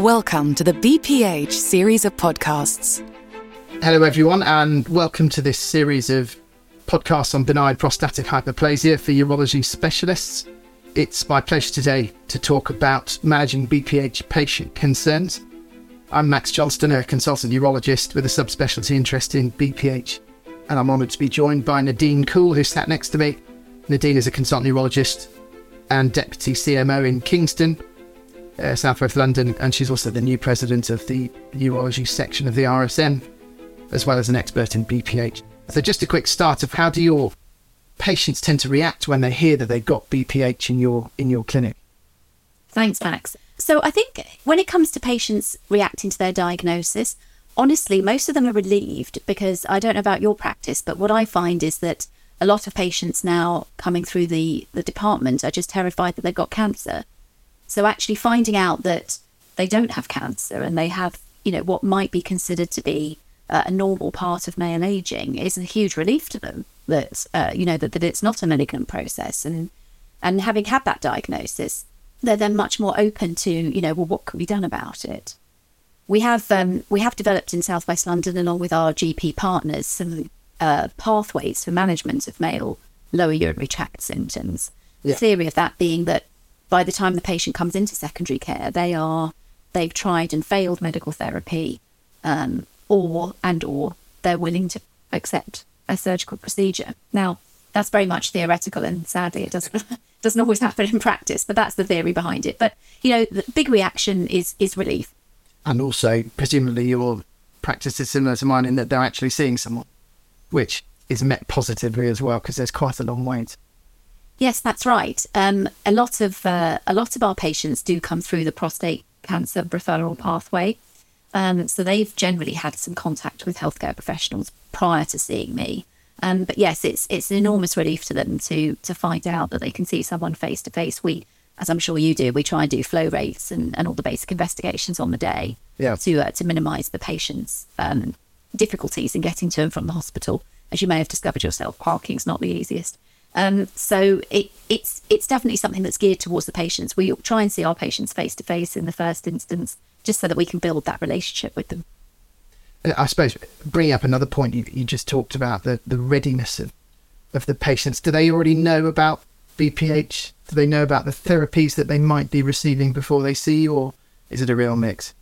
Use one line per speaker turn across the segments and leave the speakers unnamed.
Welcome to the BPH series of podcasts.
Hello, everyone, and welcome to this series of podcasts on benign prostatic hyperplasia for urology specialists. It's my pleasure today to talk about managing BPH patient concerns. I'm Max Johnston, a consultant urologist with a subspecialty interest in BPH, and I'm honoured to be joined by Nadine Coull, who sat next to me. Nadine is a consultant urologist and deputy CMO in Kingston, uh, Southwest London, and she's also the new president of the urology section of the RSM, as well as an expert in BPH. So, just a quick start of how do your patients tend to react when they hear that they've got BPH in your in your clinic?
Thanks, Max. So, I think when it comes to patients reacting to their diagnosis, honestly, most of them are relieved because I don't know about your practice, but what I find is that a lot of patients now coming through the, the department are just terrified that they've got cancer. So actually finding out that they don't have cancer and they have, you know, what might be considered to be uh, a normal part of male aging is a huge relief to them. That uh, you know that, that it's not a malignant process, and and having had that diagnosis, they're then much more open to, you know, well, what can be done about it? We have um, we have developed in Southwest London, along with our GP partners, some uh, pathways for management of male lower urinary tract symptoms. Yeah. The theory of that being that by the time the patient comes into secondary care, they are they've tried and failed medical therapy, um, or and or they're willing to accept a surgical procedure. Now that's very much theoretical, and sadly, it doesn't doesn't always happen in practice. But that's the theory behind it. But you know, the big reaction is is relief.
And also, presumably, your practice is similar to mine in that they're actually seeing someone, which is met positively as well, because there's quite a long wait.
Yes, that's right. Um, a lot of uh, a lot of our patients do come through the prostate cancer referral pathway, um, so they've generally had some contact with healthcare professionals prior to seeing me. Um, but yes, it's it's an enormous relief to them to to find out that they can see someone face to face. We, as I'm sure you do, we try and do flow rates and, and all the basic investigations on the day yeah. to uh, to minimise the patient's um, difficulties in getting to and from the hospital. As you may have discovered yourself, parking's not the easiest. Um, so it, it's it's definitely something that's geared towards the patients. We try and see our patients face to face in the first instance, just so that we can build that relationship with them.
I suppose bringing up another point you, you just talked about the the readiness of of the patients. Do they already know about BPH? Do they know about the therapies that they might be receiving before they see you, or is it a real mix?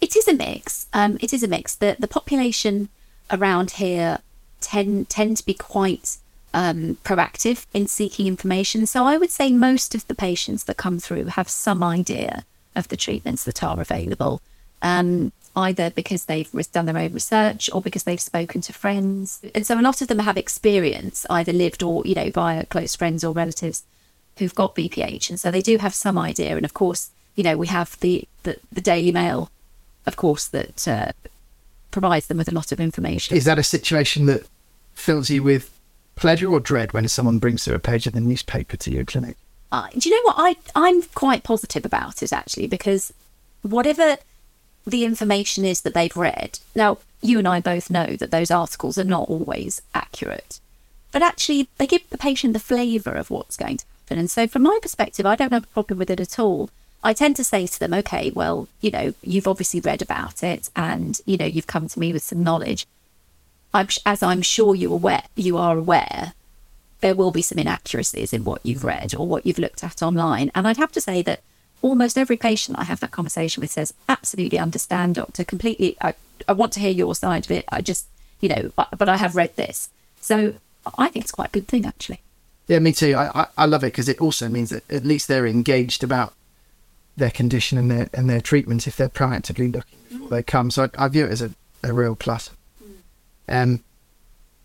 It is a mix. Um, it is a mix. The the population around here tend tend to be quite um, proactive in seeking information. So I would say most of the patients that come through have some idea of the treatments that are available, um, either because they've done their own research or because they've spoken to friends. And so a lot of them have experience, either lived or, you know, via close friends or relatives who've got BPH. And so they do have some idea. And of course, you know, we have the, the, the Daily Mail, of course, that uh, provides them with a lot of information.
Is that a situation that fills you with pleasure or dread when someone brings through a page of the newspaper to your clinic?
Uh, do you know what? I, I'm quite positive about it actually, because whatever the information is that they've read, now you and I both know that those articles are not always accurate, but actually they give the patient the flavour of what's going to happen. And so, from my perspective, I don't have a problem with it at all. I tend to say to them, okay, well, you know, you've obviously read about it and, you know, you've come to me with some knowledge. I'm, as I'm sure you aware, you are aware, there will be some inaccuracies in what you've read or what you've looked at online. And I'd have to say that almost every patient I have that conversation with says, absolutely understand, doctor, completely. I, I want to hear your side of it. I just, you know, but, but I have read this. So I think it's quite a good thing, actually.
Yeah, me too. I, I, I love it because it also means that at least they're engaged about their condition and their and their treatment if they're proactively looking before they come. So I, I view it as a, a real plus. Um,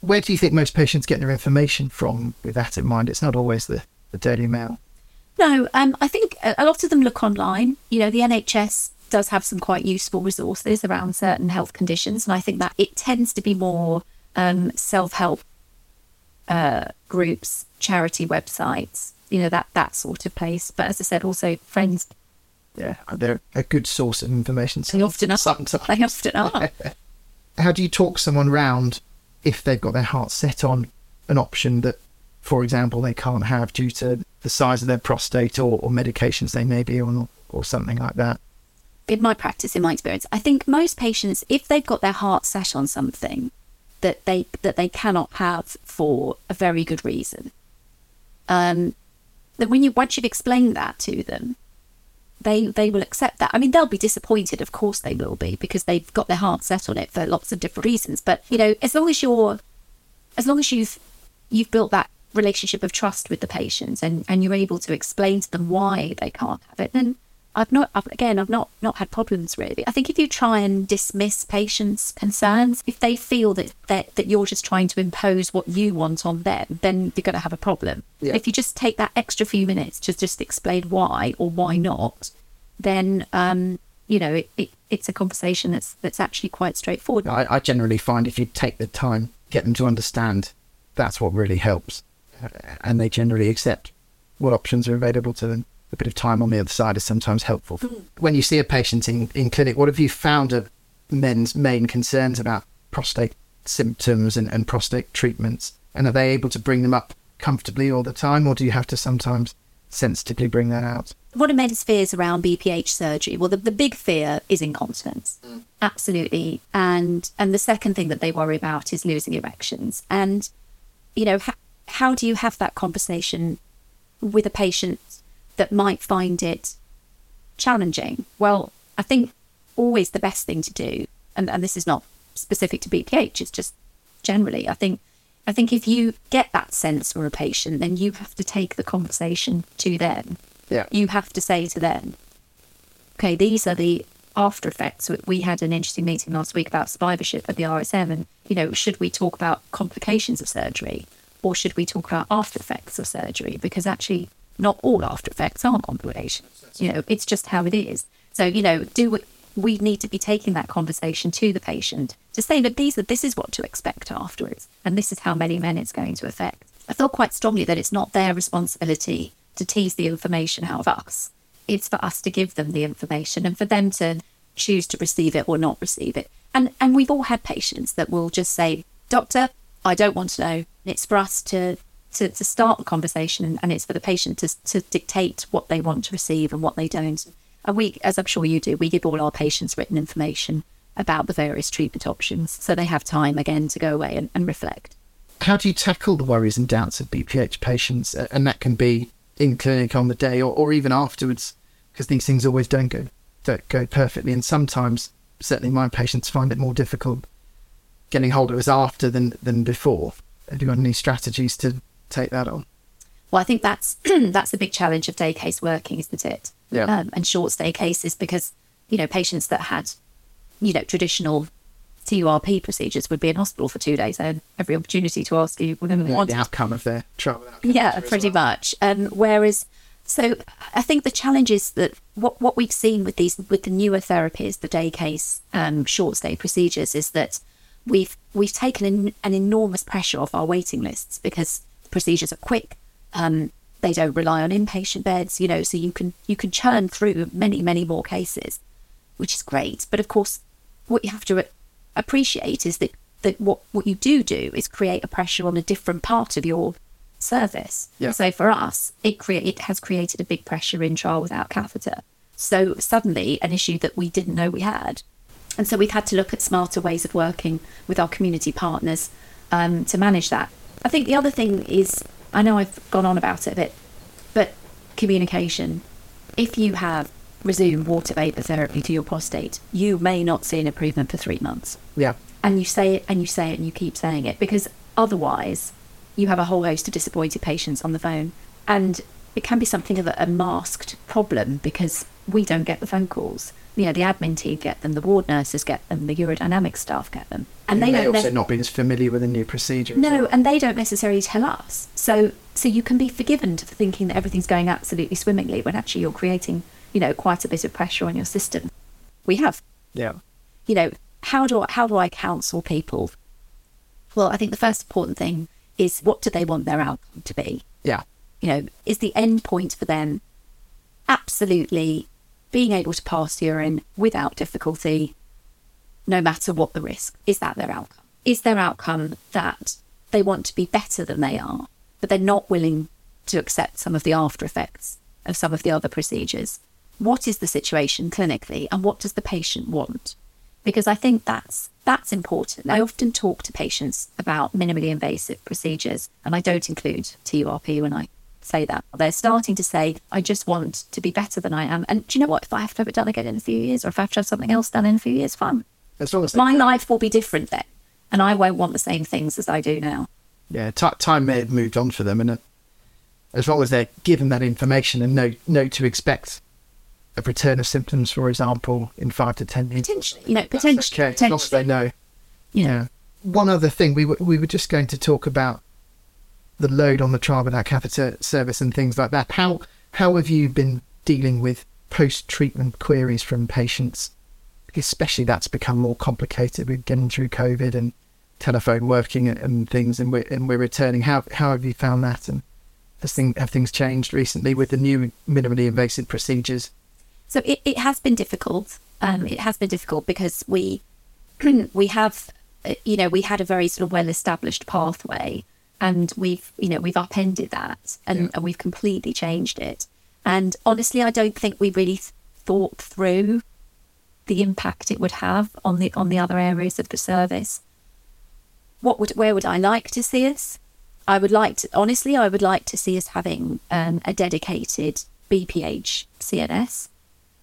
where do you think most patients get their information from with that in mind? It's not always the, the Daily Mail.
No, um, I think a lot of them look online. You know, the NHS does have some quite useful resources around certain health conditions, and I think that it tends to be more um, self-help uh, groups, charity websites, you know, that that sort of place. But as I said, also friends.
Yeah, they're a good source of information.
They often are. Sometimes. They often are.
how do you talk someone round if they've got their heart set on an option that, for example, they can't have due to the size of their prostate or, or medications they may be on or something like that?
in my practice, in my experience, I think most patients, if they've got their heart set on something that they that they cannot have for a very good reason, um, that when you once you've explained that to them, they they will accept that. I mean, they'll be disappointed, of course they will be, because they've got their heart set on it for lots of different reasons. But you know, as long as you're, as long as you've you've built that relationship of trust with the patients and and you're able to explain to them why they can't have it, then I've not, I've, again, I've not not had problems really. I think if you try and dismiss patients' concerns, if they feel that that, that you're just trying to impose what you want on them, then you're going to have a problem.
Yeah.
If you just take that extra few minutes to just explain why or why not, then um, you know it, it, it's a conversation that's that's actually quite straightforward.
I, I generally find if you take the time, get them to understand, that's what really helps, and they generally accept what options are available to them. A bit of time on the other side is sometimes helpful. When you see a patient in, in clinic, what have you found are men's main concerns about prostate symptoms and, and prostate treatments? And are they able to bring them up comfortably all the time, or do you have to sometimes sensitively bring that out?
What are men's fears around BPH surgery? Well, the, the big fear is incontinence, absolutely, and and the second thing that they worry about is losing erections. And you know, ha- how do you have that conversation with a patient that might find it challenging? Well, I think always the best thing to do, and, and this is not specific to BPH, it's just generally, I think I think if you get that sense for a patient, then you have to take the conversation to them.
Yeah.
You have to say to them, okay, these are the after effects. We had an interesting meeting last week about survivorship at the RSM, and you know, should we talk about complications of surgery, or should we talk about after effects of surgery? Because actually, not all after effects are complications. You know, it's just how it is. So you know, do we, we need to be taking that conversation to the patient to say that these are this is what to expect afterwards, and this is how many men it's going to affect. I feel quite strongly that it's not their responsibility to tease the information out of us. It's for us to give them the information and for them to choose to receive it or not receive it. And and we've all had patients that will just say, Doctor, I don't want to know. It's for us to to, to start the conversation and it's for the patient to to dictate what they want to receive and what they don't. And we, as I'm sure you do, we give all our patients written information about the various treatment options so they have time again to go away and, and reflect.
how do you tackle the worries and doubts of BPH patients? And that can be in clinic on the day or, or even afterwards, because these things always don't go don't go perfectly. And sometimes, certainly, my patients find it more difficult getting hold of us after than than before. Have you got any strategies to take that on?
Well, I think that's that's a big challenge of day case working, isn't it?
Yeah.
Um, and short stay cases because you know patients that had you know traditional TURP procedures would be in hospital for two days and every opportunity to ask you whether they
The outcome of their trial.
yeah, pretty
well.
much. Um, whereas, so I think the challenge is that what what we've seen with these with the newer therapies, the day case, um, short stay procedures, is that we've we've taken an, an enormous pressure off our waiting lists because procedures are quick. Um, they don't rely on inpatient beds, you know, so you can you can churn through many many more cases, which is great. But of course, what you have to appreciate is that that what what you do do is create a pressure on a different part of your service.
Yeah.
So for us, it create it has created a big pressure in trial without catheter. So suddenly, an issue that we didn't know we had, and so we've had to look at smarter ways of working with our community partners um, to manage that. I think the other thing is, I know I've gone on about it a bit, but communication. If you have Rezum water vapor therapy to your prostate, you may not see an improvement for three months
Yeah.
and you say it and you say it and you keep saying it because otherwise you have a whole host of disappointed patients on the phone and it can be something of a, a masked problem because we don't get the phone calls you know the admin team get them the ward nurses get them the urodynamic staff get them and they
may
don't
also
nec-
not be as familiar with the new procedure.
no
well.
and they don't necessarily tell us so so you can be forgiven for thinking that everything's going absolutely swimmingly when actually you're creating you know quite a bit of pressure on your system we have
Yeah.
you know, how do I, how do I counsel people? Well, I think the first important thing is what do they want their outcome to be?
Yeah.
You know, is the end point for them absolutely being able to pass urine without difficulty, no matter what the risk? Is that their outcome? Is their outcome that they want to be better than they are, but they're not willing to accept some of the after effects of some of the other procedures? what is the situation clinically and what does the patient want? Because I think that's that's important. I often talk to patients about minimally invasive procedures, and I don't include TURP when I say that. They're starting to say, I just want to be better than I am. And do you know what? If I have to have it done again in a few years, or if I have to have something else done in a few years, fine.
As long as
My life will be different then, and I won't want the same things as I do now.
yeah, ti time may have moved on for them, and uh, as long as they're given that information and know know to expect a return of symptoms, for example, in five to ten years.
Potentially, you know, potentially,
okay, as long as they know.
you know.
Yeah. One other thing, we were we were just going to talk about the load on the without catheter service and things like that. How how have you been dealing with post treatment queries from patients? Especially that's become more complicated with getting through COVID and telephone working and- and things, and we're and we're returning. How how have you found that? And has thing have things changed recently with the new minimally invasive procedures?
So it, it has been difficult. Um, it has been difficult because we we have uh, you know we had a very sort of well established pathway, and we've you know we've upended that and,
Yeah.
and we've completely changed it. And honestly, I don't think we really th- thought through the impact it would have on the on the other areas of the service. What would where would I like to see us? I would like to honestly, I would like to see us having um, a dedicated BPH CNS.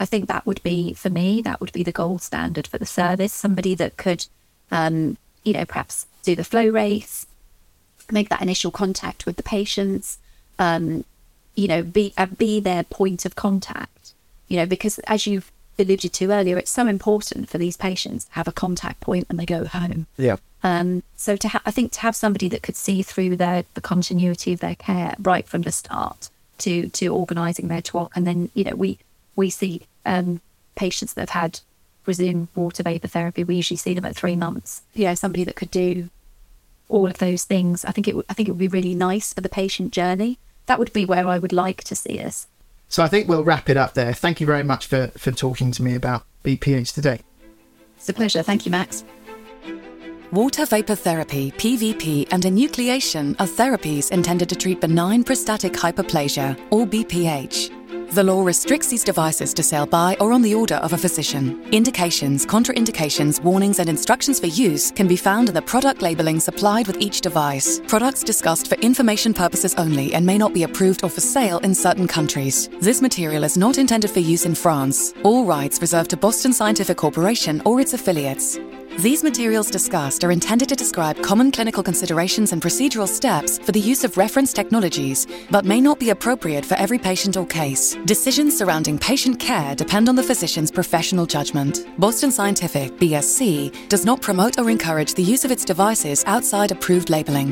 I think that would be for me that would be the gold standard for the service. Somebody that could, um, you know, perhaps do the flow rates, make that initial contact with the patients, um, you know, be uh, be their point of contact. You know, because as you've alluded to earlier, it's so important for these patients to have a contact point when they go home.
Yeah.
Um, so to ha- I think to have somebody that could see through their the continuity of their care right from the start to to organising their TWOC, and then you know we we see um, patients that have had Rezum water vapor therapy. We usually see them at three months. You know, somebody that could do all of those things. I think it would- I think it would be really nice for the patient journey. That would be where I would like to see us.
So I think we'll wrap it up there. Thank you very much for for talking to me about BPH today.
It's a pleasure. Thank you, Max.
Water vapor therapy, PVP, and enucleation are therapies intended to treat benign prostatic hyperplasia, or BPH. The law restricts these devices to sale by or on the order of a physician. Indications, contraindications, warnings, and instructions for use can be found in the product labeling supplied with each device. Products discussed for information purposes only and may not be approved or for sale in certain countries. This material is not intended for use in France. All rights reserved to Boston Scientific Corporation or its affiliates. These materials discussed are intended to describe common clinical considerations and procedural steps for the use of reference technologies, but may not be appropriate for every patient or case. Decisions surrounding patient care depend on the physician's professional judgment. Boston Scientific, BSc, does not promote or encourage the use of its devices outside approved labeling.